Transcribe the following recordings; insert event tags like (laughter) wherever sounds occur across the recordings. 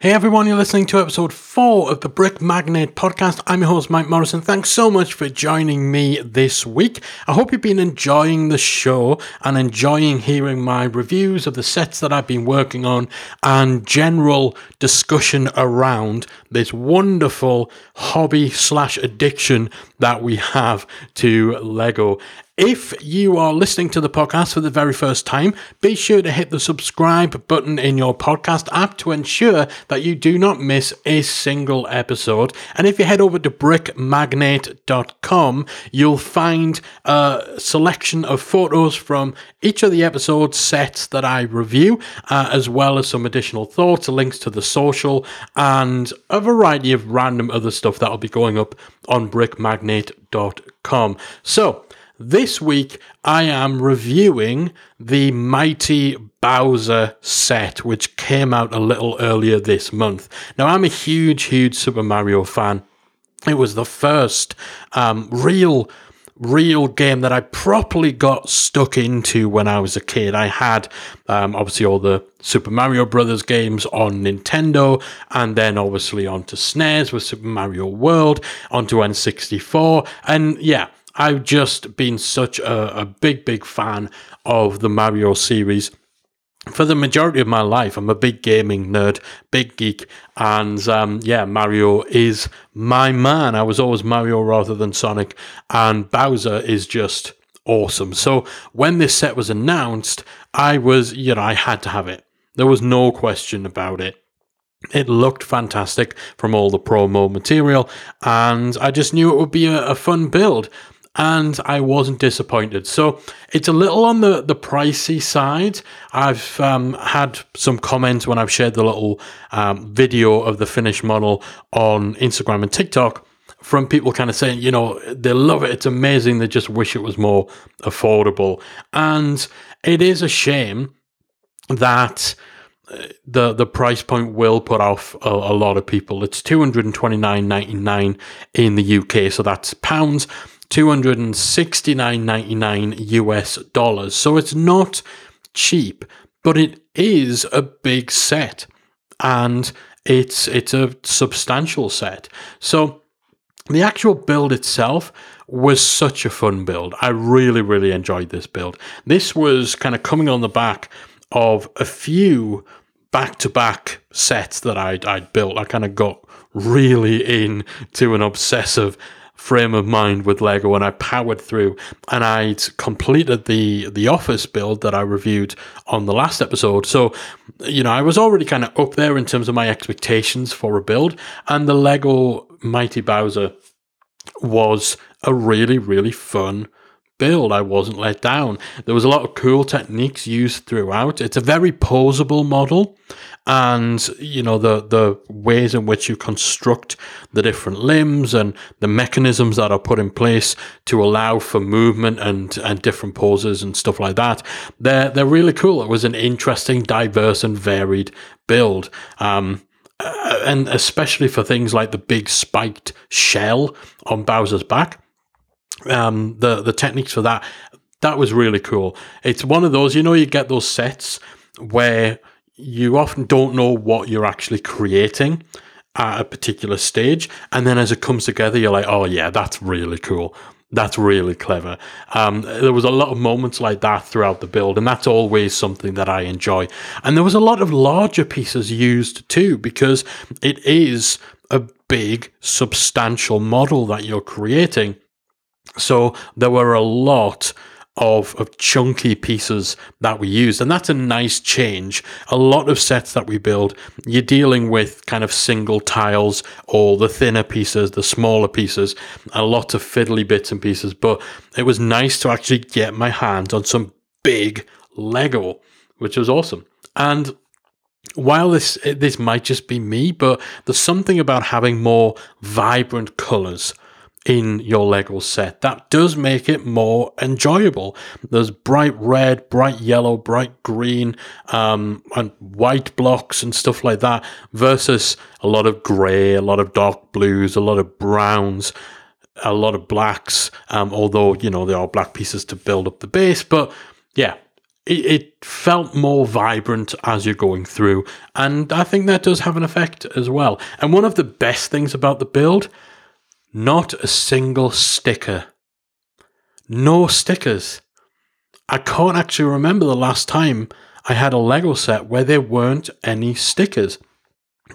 Hey everyone, you're listening to episode 4 of the Brick Magnate podcast. I'm your host, Mike Morrison. Thanks so much for joining me this week. I hope you've been enjoying the show and enjoying hearing my reviews of the sets that I've been working on and general discussion around this wonderful hobby slash addiction that we have to Lego. If you are listening to the podcast for the very first time, be sure to hit the subscribe button in your podcast app to ensure that you do not miss a single episode. And if you head over to brickmagnate.com, you'll find a selection of photos from each of the episode sets that I review, uh, as well as some additional thoughts, links to the social, and a variety of random other stuff that will be going up on brickmagnate.com. So, this week, I am reviewing the Mighty Bowser set, which came out a little earlier this month. Now, I'm a huge, huge Super Mario fan. It was the first um, real real game that I properly got stuck into when I was a kid. I had um, obviously all the Super Mario Brothers games on Nintendo, and then obviously onto SNES with Super Mario World, onto N64, and yeah, I've just been such a, a big, big fan of the Mario series for the majority of my life, I'm a big gaming nerd, big geek, and um, yeah, Mario is my man. I was always Mario rather than Sonic, and Bowser is just awesome. So when this set was announced, I was, you know, I had to have it. There was no question about it. It looked fantastic from all the promo material, and I just knew it would be a, a fun build and I wasn't disappointed. So it's a little on the, the pricey side. I've um, had some comments when I've shared the little um, video of the finished model on Instagram and TikTok from people kind of saying, you know, they love it, it's amazing, they just wish it was more affordable. And it is a shame that uh, the the price point will put off a, a lot of people. It's two hundred and twenty nine ninety nine in the UK, so that's pounds. 269.99 US dollars. So it's not cheap, but it is a big set and it's it's a substantial set. So the actual build itself was such a fun build. I really really enjoyed this build. This was kind of coming on the back of a few back-to-back sets that I'd, I'd built. I kind of got really into an obsessive frame of mind with Lego and I powered through and I'd completed the the office build that I reviewed on the last episode. So, you know, I was already kind of up there in terms of my expectations for a build and the Lego Mighty Bowser was a really really fun build. I wasn't let down. There was a lot of cool techniques used throughout. It's a very posable model, and you know the the ways in which you construct the different limbs and the mechanisms that are put in place to allow for movement and and different poses and stuff like that. They're they're really cool. It was an interesting, diverse, and varied build. Um, uh, and especially for things like the big spiked shell on Bowser's back um, the the techniques for that that was really cool. It's one of those, you know, you get those sets where you often don't know what you're actually creating at a particular stage, and then as it comes together, you're like, oh yeah, that's really cool. That's really clever. Um, there was a lot of moments like that throughout the build, and that's always something that I enjoy. And there was a lot of larger pieces used too, because it is a big, substantial model that you're creating. So there were a lot of, of chunky pieces that we used. And that's a nice change. A lot of sets that we build, you're dealing with kind of single tiles or the thinner pieces, the smaller pieces, a lot of fiddly bits and pieces. But it was nice to actually get my hands on some big Lego, which was awesome. And while this this might just be me, but there's something about having more vibrant colors in your Lego set. That does make it more enjoyable. There's bright red, bright yellow, bright green, um, and white blocks and stuff like that, versus a lot of grey, a lot of dark blues, a lot of browns, a lot of blacks. Um, although you know there are black pieces to build up the base, but yeah, it, it felt more vibrant as you're going through. And I think that does have an effect as well. And one of the best things about the build, not a single sticker. No stickers. I can't actually remember the last time I had a Lego set where there weren't any stickers.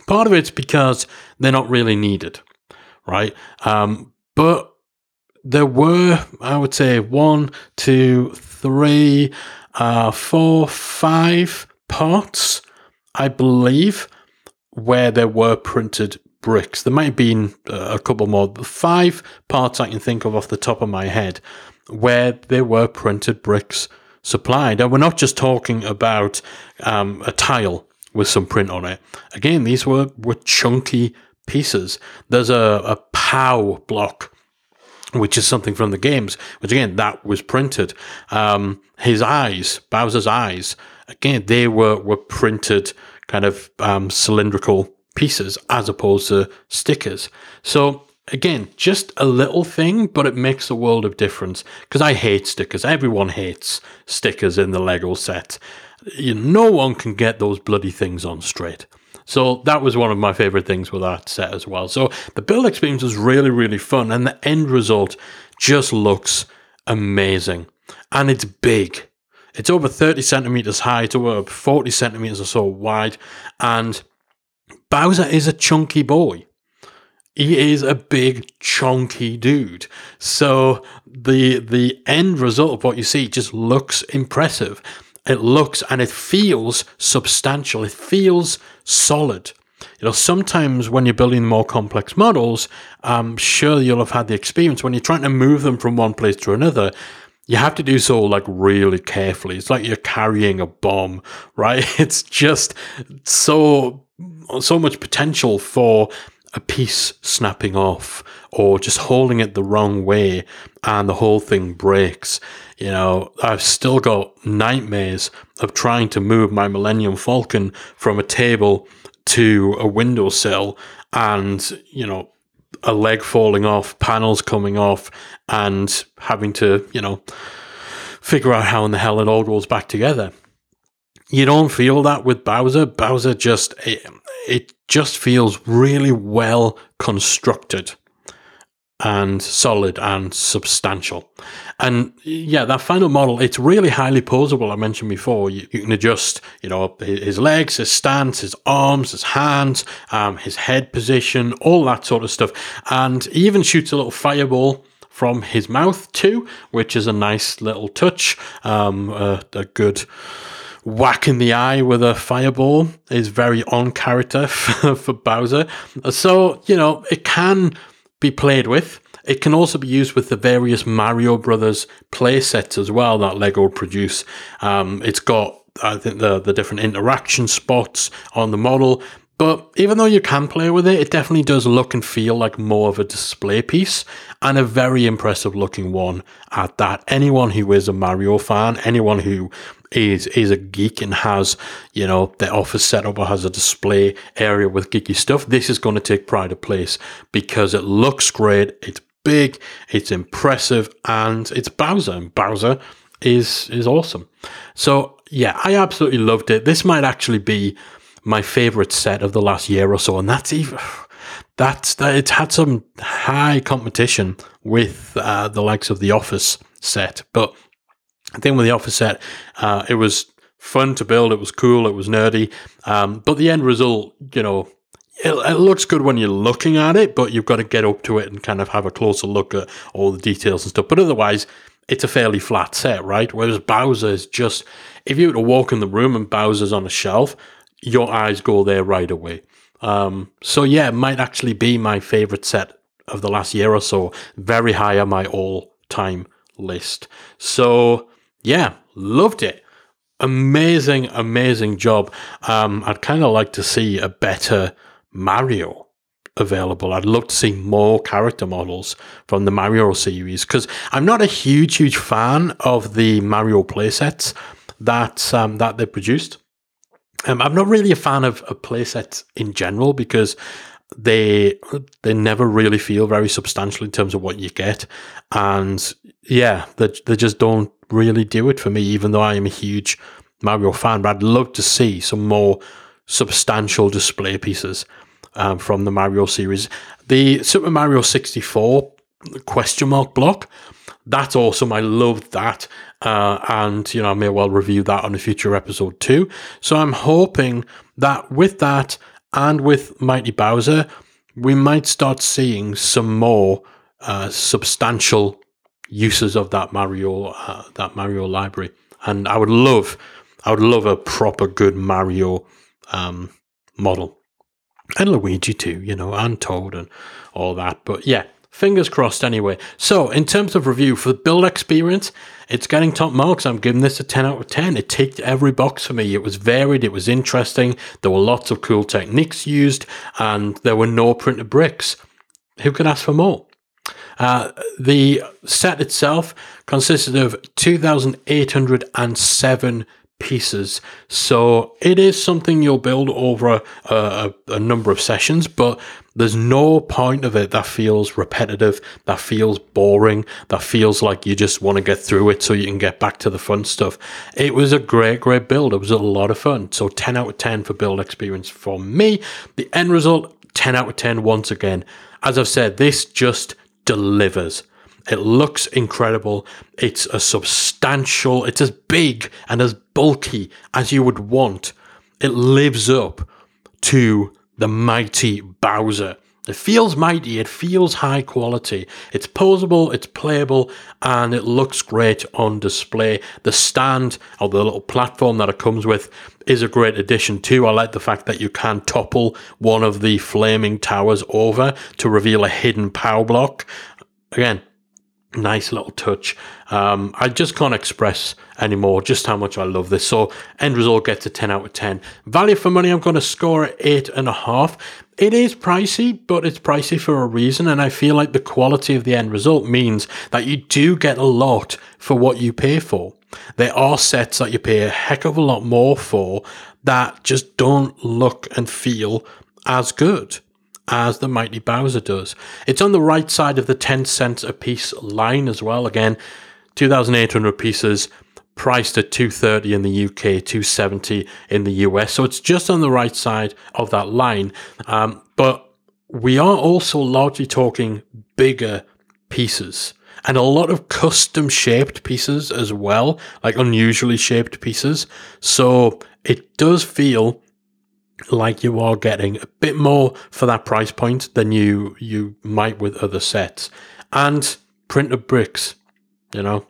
Part of it's because they're not really needed, right? Um, but there were, I would say, one, two, three, uh, four, five parts, I believe, where there were printed bricks. There might have been uh, a couple more, five parts I can think of off the top of my head where there were printed bricks supplied. And we're not just talking about um, a tile with some print on it. Again, these were, were chunky pieces. There's a, a POW block which is something from the games, which again, that was printed. Um, his eyes, Bowser's eyes, again, they were, were printed kind of um, cylindrical pieces as opposed to stickers. So again, just a little thing, but it makes a world of difference. Because I hate stickers. Everyone hates stickers in the Lego set. You, no one can get those bloody things on straight. So that was one of my favorite things with that set as well. So the build experience was really, really fun, and the end result just looks amazing. And it's big. It's over 30 centimeters high, it's over 40 centimeters or so wide, and Bowser is a chunky boy. He is a big chunky dude. So the the end result of what you see just looks impressive. It looks and it feels substantial. It feels solid. You know, sometimes when you're building more complex models, I'm sure you'll have had the experience when you're trying to move them from one place to another. You have to do so like really carefully. It's like you're carrying a bomb, (laughs) right? It's just so so much potential for a piece snapping off or just holding it the wrong way and the whole thing breaks. You know, I've still got nightmares of trying to move my Millennium Falcon from a table to a windowsill and, you know, a leg falling off, panels coming off, and having to, you know, figure out how in the hell it all goes back together. You don't feel that with Bowser. Bowser just, it, it just feels really well constructed and solid and substantial. And yeah, that final model, it's really highly posable. I mentioned before, you, you, can adjust, you know, his legs, his stance, his arms, his hands, um, his head position, all that sort of stuff. And he even shoots a little fireball from his mouth too, which is a nice little touch, um, a good whack in the eye with a fireball is very on character for, (laughs) for Bowser. So, you know, it can be played with. It can also be used with the various Mario Brothers play sets as well that Lego produce. Um, it's got, I think, the, the different interaction spots on the model. But even though you can play with it, it definitely does look and feel like more of a display piece and a very impressive looking one at that. Anyone who is a Mario fan, anyone who is is a geek and has you know their office set up or has a display area with geeky stuff, this is going to take pride of place because it looks great. It's big, it's impressive, and it's Bowser. And Bowser is is awesome. So yeah, I absolutely loved it. This might actually be my favorite set of the last year or so, and that's even that's that it's had some high competition with uh, the likes of the Office set, but I think with the Office set, uh, it was fun to build. It was cool. It was nerdy. Um, but the end result, you know, it, it, looks good when you're looking at it, but you've got to get up to it and kind of have a closer look at all the details and stuff. But otherwise, it's a fairly flat set, right? Whereas Bowser is just, if you were to walk in the room and Bowser's on a shelf, your eyes go there right away. Um, so yeah, it might actually be my favorite set of the last year or so. Very high on my all time list. So yeah, loved it. Amazing, amazing job. Um, I'd kind of like to see a better Mario available. I'd love to see more character models from the Mario series because I'm not a huge, huge fan of the Mario playsets that um, that they produced. Um, I'm not really a fan of, of playsets in general because they they never really feel very substantial in terms of what you get, and yeah, they they just don't really do it for me, even though I am a huge Mario fan. But I'd love to see some more substantial display pieces um, from the Mario series. The Super Mario 64 question mark block, that's awesome. I loved that. Uh, and, you know, I may well review that on a future episode too. So I'm hoping that with that and with Mighty Bowser, we might start seeing some more uh, substantial uses of that Mario uh, that Mario library. And I would love, I would love a proper good Mario um, model, and Luigi too, you know, and Toad and all that. But yeah, fingers crossed anyway. So, in terms of review for the build experience, it's getting top marks. I'm giving this a 10 out of 10. It ticked every box for me. It was varied, it was interesting. There were lots of cool techniques used, and there were no printed bricks. Who could ask for more? Uh, the set itself consisted of 2,807 pieces. So it is something you'll build over a, a, a, number of sessions, but there's no point of it that feels repetitive, that feels boring, that feels like you just want to get through it so you can get back to the fun stuff. It was a great, great build. It was a lot of fun. So 10 out of 10 for build experience for me. The end result, 10 out of 10 once again. As I've said, this just delivers. It looks incredible. It's a substantial, it's as big and as bulky as you would want. It lives up to the mighty Bowser. It feels mighty, it feels high quality. It's posable, it's playable, and it looks great on display. The stand or the little platform that it comes with is a great addition too. I like the fact that you can topple one of the flaming towers over to reveal a hidden power block. Again, nice little touch. Um, I just can't express anymore just how much I love this. So end result gets a 10 out of 10. Value for money, I'm going to score at eight and a half. It is pricey, but it's pricey for a reason. And I feel like the quality of the end result means that you do get a lot for what you pay for. There are sets that you pay a heck of a lot more for that just don't look and feel as good as the Mighty Bowser does. It's on the right side of the 10 cents a piece line as well. Again, 2,800 pieces priced at 230 in the UK, 270 in the US. So it's just on the right side of that line. Um, but we are also largely talking bigger pieces and a lot of custom shaped pieces as well, like unusually shaped pieces. So it does feel like you are getting a bit more for that price point than you you might with other sets and printed bricks you know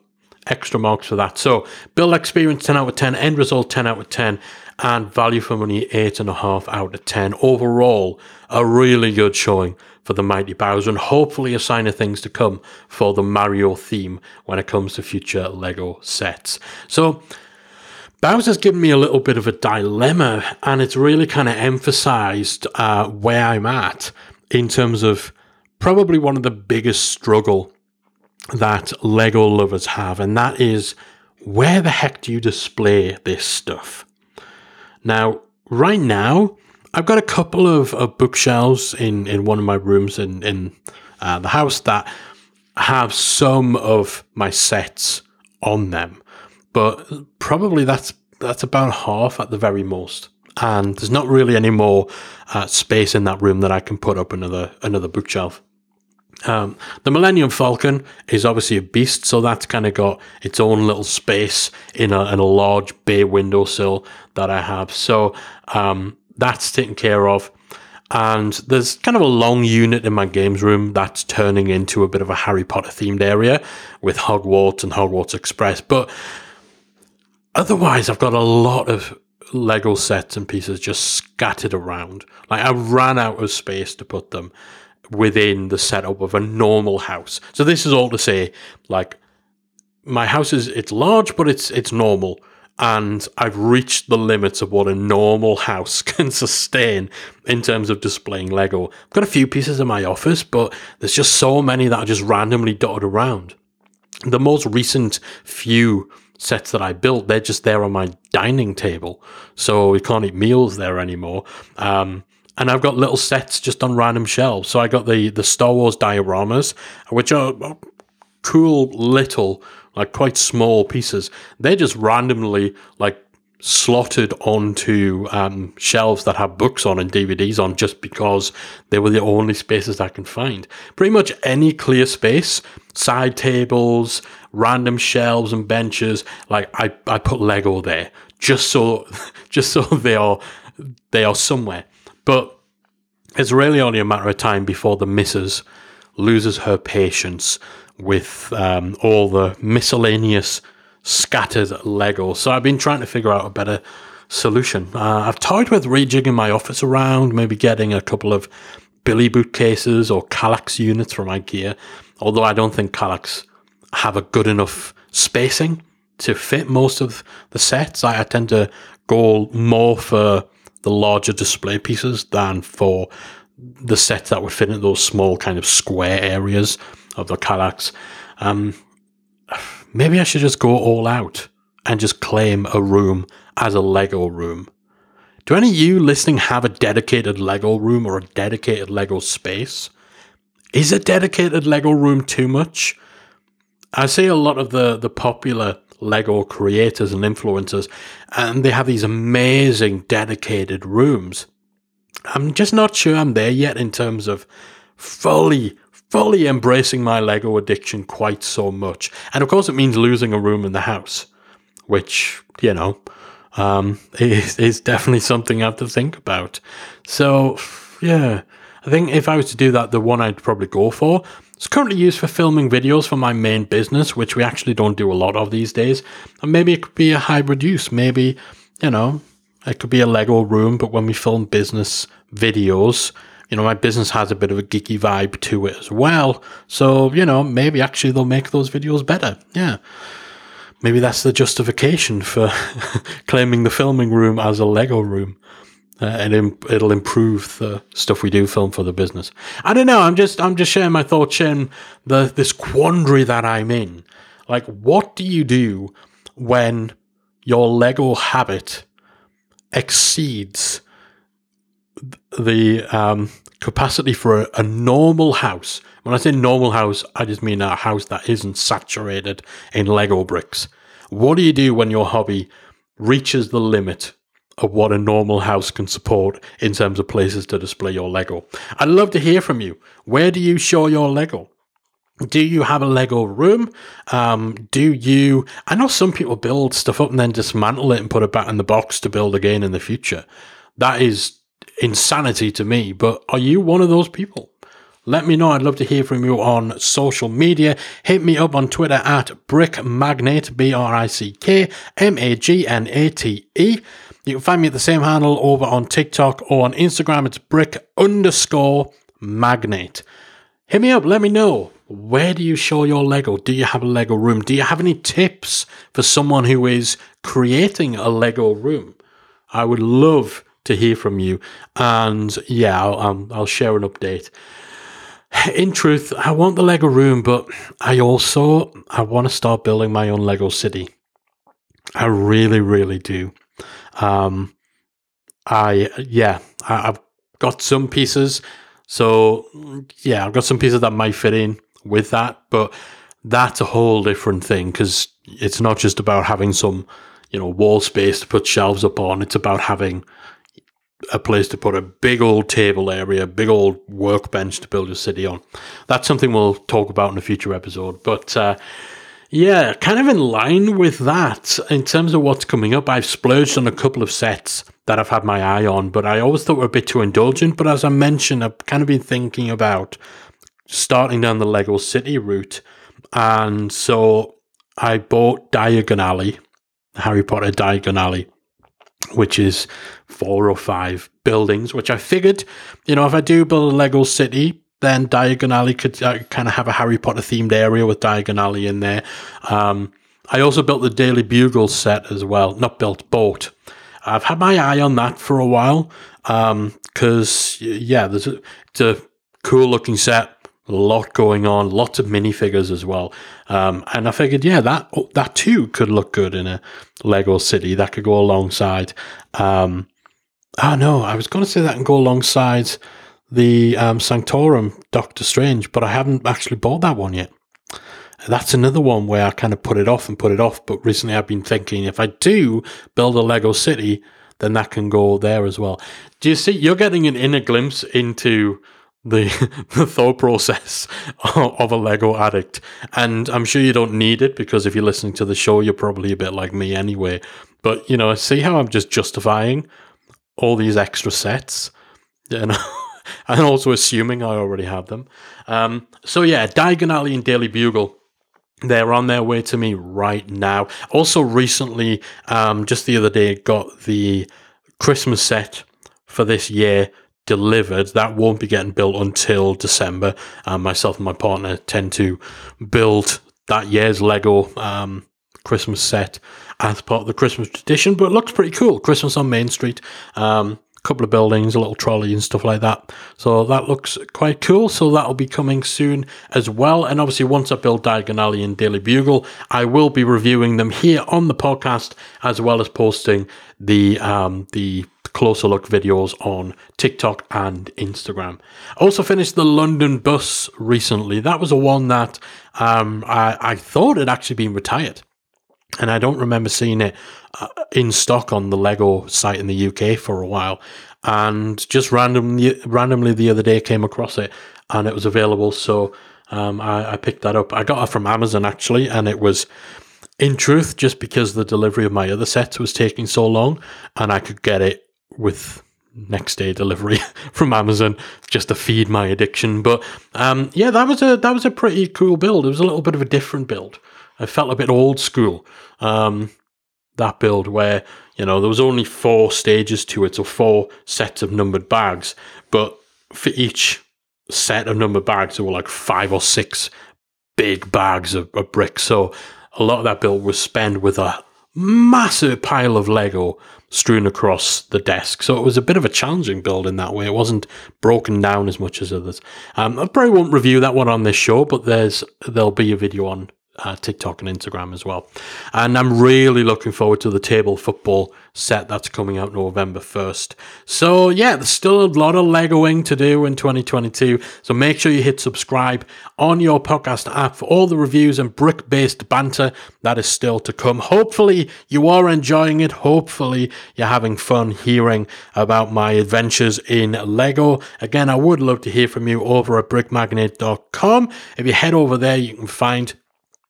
extra marks for that. So build experience 10 out of 10 end result 10 out of 10 and value for money 8.5 out of 10 overall a really good showing for the mighty bowser and hopefully a sign of things to come for the mario theme when it comes to future lego sets. So Bowser's given me a little bit of a dilemma, and it's really kind of emphasized uh, where I'm at in terms of probably one of the biggest struggle that Lego lovers have, and that is where the heck do you display this stuff? Now, right now, I've got a couple of, of bookshelves in, in one of my rooms in, in uh, the house that have some of my sets on them but probably that's that's about half at the very most. And there's not really any more uh, space in that room that I can put up another another bookshelf. Um, the Millennium Falcon is obviously a beast, so that's kind of got its own little space in a, in a large bay windowsill that I have. So um, that's taken care of. And there's kind of a long unit in my games room that's turning into a bit of a Harry Potter themed area with Hogwarts and Hogwarts Express. But Otherwise, I've got a lot of Lego sets and pieces just scattered around. Like I ran out of space to put them within the setup of a normal house. So this is all to say, like my house is it's large, but it's it's normal. And I've reached the limits of what a normal house (laughs) can sustain in terms of displaying Lego. I've got a few pieces in my office, but there's just so many that are just randomly dotted around. The most recent few sets that I built, they're just there on my dining table. So we can't eat meals there anymore. Um, and I've got little sets just on random shelves. So I got the, the Star Wars dioramas, which are cool little like quite small pieces. They're just randomly like slotted onto um, shelves that have books on and DVDs on just because they were the only spaces I can find. Pretty much any clear space, side tables, random shelves and benches, like I, I put Lego there just so (laughs) just so they are they are somewhere. But it's really only a matter of time before the missus loses her patience with um, all the miscellaneous scattered Lego. So I've been trying to figure out a better solution. Uh, I've toyed with rejigging my office around, maybe getting a couple of Billy bookcases or Kallax units from IKEA. Although I don't think Kallax have a good enough spacing to fit most of the sets. I, I tend to go more for the larger display pieces than for the sets that would fit in those small kind of square areas of the Kallax. Um, maybe I should just go all out and just claim a room as a Lego room. Do any of you listening have a dedicated Lego room or a dedicated Lego space? Is a dedicated Lego room too much? I see a lot of the, the popular Lego creators and influencers, and they have these amazing dedicated rooms. I'm just not sure I'm there yet in terms of fully fully embracing my Lego addiction quite so much. And of course, it means losing a room in the house, which, you know, um, (laughs) is, is definitely something I have to think about. So, yeah, I think if I was to do that, the one I'd probably go for is currently used for filming videos for my main business, which we actually don't do a lot of these days. And maybe it could be a hybrid use. Maybe, you know, it could be a Lego room, but when we film business videos, you know, my business has a bit of a geeky vibe to it as well. So, you know, maybe actually they'll make those videos better. Yeah. Maybe that's the justification for (laughs) claiming the filming room as a Lego room. Uh, and it'll improve the stuff we do film for the business. I don't know. I'm just I'm just sharing my thoughts, sharing the this quandary that I'm in. Like, what do you do when your Lego habit exceeds the um, capacity for a, a, normal house. When I say normal house, I just mean a house that isn't saturated in Lego bricks. What do you do when your hobby reaches the limit of what a normal house can support in terms of places to display your Lego? I'd love to hear from you. Where do you show your Lego? Do you have a Lego room? Um, do you? I know some people build stuff up and then dismantle it and put it back in the box to build again in the future. That is insanity to me. But are you one of those people? Let me know. I'd love to hear from you on social media. Hit me up on Twitter at Brick Magnate, B R I C K M A G N A T E. You can find me at the same handle over on TikTok or on Instagram. It's brick underscore magnate. Hit me up. Let me know. Where do you show your Lego? Do you have a Lego room? Do you have any tips for someone who is creating a Lego room? I would love to hear from you. And yeah, I'll, um, I'll share an update. In truth, I want the Lego room, but I also I want to start building my own Lego city. I really, really do. Um, I yeah, I, I've got some pieces. So yeah, I've got some pieces that might fit in with that, but that's a whole different thing because it's not just about having some, you know, wall space to put shelves up on. It's about having a place to put a big old table area, big old workbench to build your city on. That's something we'll talk about in a future episode. But uh, yeah, kind of in line with that, in terms of what's coming up, I've splurged on a couple of sets that I've had my eye on, but I always thought were a bit too indulgent. But as I mentioned, I've kind of been thinking about starting down the Lego City route. And so I bought Diagon Alley, Harry Potter Diagon Alley which is four or five buildings, which I figured, you know, if I do build a Lego city, then Diagon Alley could uh, kind of have a Harry Potter themed area with Diagon Alley in there. Um, I also built the Daily Bugle set as well, not built, bought. I've had my eye on that for a while because, um, yeah, there's a, it's a cool looking set a lot going on, lots of minifigures as well. Um, and I figured, yeah, that that too could look good in a Lego city. That could go alongside. Um, oh no, I was going to say that and go alongside the um, Sanctorum Doctor Strange, but I haven't actually bought that one yet. that's another one where I kind of put it off and put it off. But recently I've been thinking if I do build a Lego city, then that can go there as well. Do you see? You're getting an inner glimpse into the (laughs) the thought process (laughs) of a Lego addict, and I'm sure you don't need it because if you're listening to the show, you're probably a bit like me anyway. But you know, see how I'm just justifying all these extra sets, (laughs) you know, (laughs) and also assuming I already have them. Um, so yeah, Diagon Alley and Daily Bugle they're on their way to me right now. Also, recently, um, just the other day, got the Christmas set for this year delivered. That won't be getting built until December. Um, myself and my partner tend to build that year's Lego um, Christmas set as part of the Christmas tradition, but it looks pretty cool. Christmas on Main Street. Um, couple of buildings, a little trolley and stuff like that. So that looks quite cool. So that'll be coming soon as well. And obviously, once I build Diagon Alley and Daily Bugle, I will be reviewing them here on the podcast as well as posting the um, the closer look videos on TikTok and Instagram. I also finished the London bus recently. That was a one that um, I, I thought had actually been retired and I don't remember seeing it uh, in stock on the Lego site in the UK for a while. And just randomly, randomly the other day came across it, and it was available. So um, I, I, picked that up. I got it from Amazon actually, and it was, in truth, just because the delivery of my other sets was taking so long, and I could get it with next day delivery (laughs) from Amazon just to feed my addiction. But um, yeah, that was a that was a pretty cool build. It was a little bit of a different build. I felt a bit old school. Um, that build where you know there was only four stages to it, so four sets of numbered bags, but for each set of numbered bags there were like five or six big bags of, of bricks. So a lot of that build was spent with a massive pile of Lego strewn across the desk. So it was a bit of a challenging build in that way. It wasn't broken down as much as others. Um, I probably won't review that one on this show, but there's there'll be a video on uh, TikTok and Instagram as well. And I'm really looking forward to the table football set that's coming out November 1st. So, yeah, there's still a lot of Legoing to do in 2022. So, make sure you hit subscribe on your podcast app for all the reviews and brick based banter that is still to come. Hopefully, you are enjoying it. Hopefully, you're having fun hearing about my adventures in Lego. Again, I would love to hear from you over at brickmagnate.com. If you head over there, you can find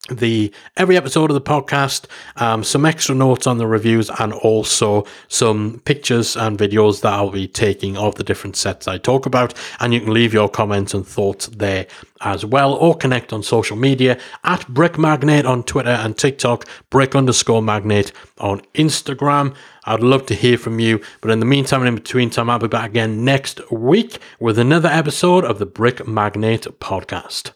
the every episode of the podcast, um, some extra notes on the reviews, and also some pictures and videos that I'll be taking of the different sets I talk about. And you can leave your comments and thoughts there as well, or connect on social media at Brick Magnate on Twitter and TikTok, Brick underscore Magnate on Instagram. I'd love to hear from you. But in the meantime and in between time, I'll be back again next week with another episode of the Brick Magnate podcast.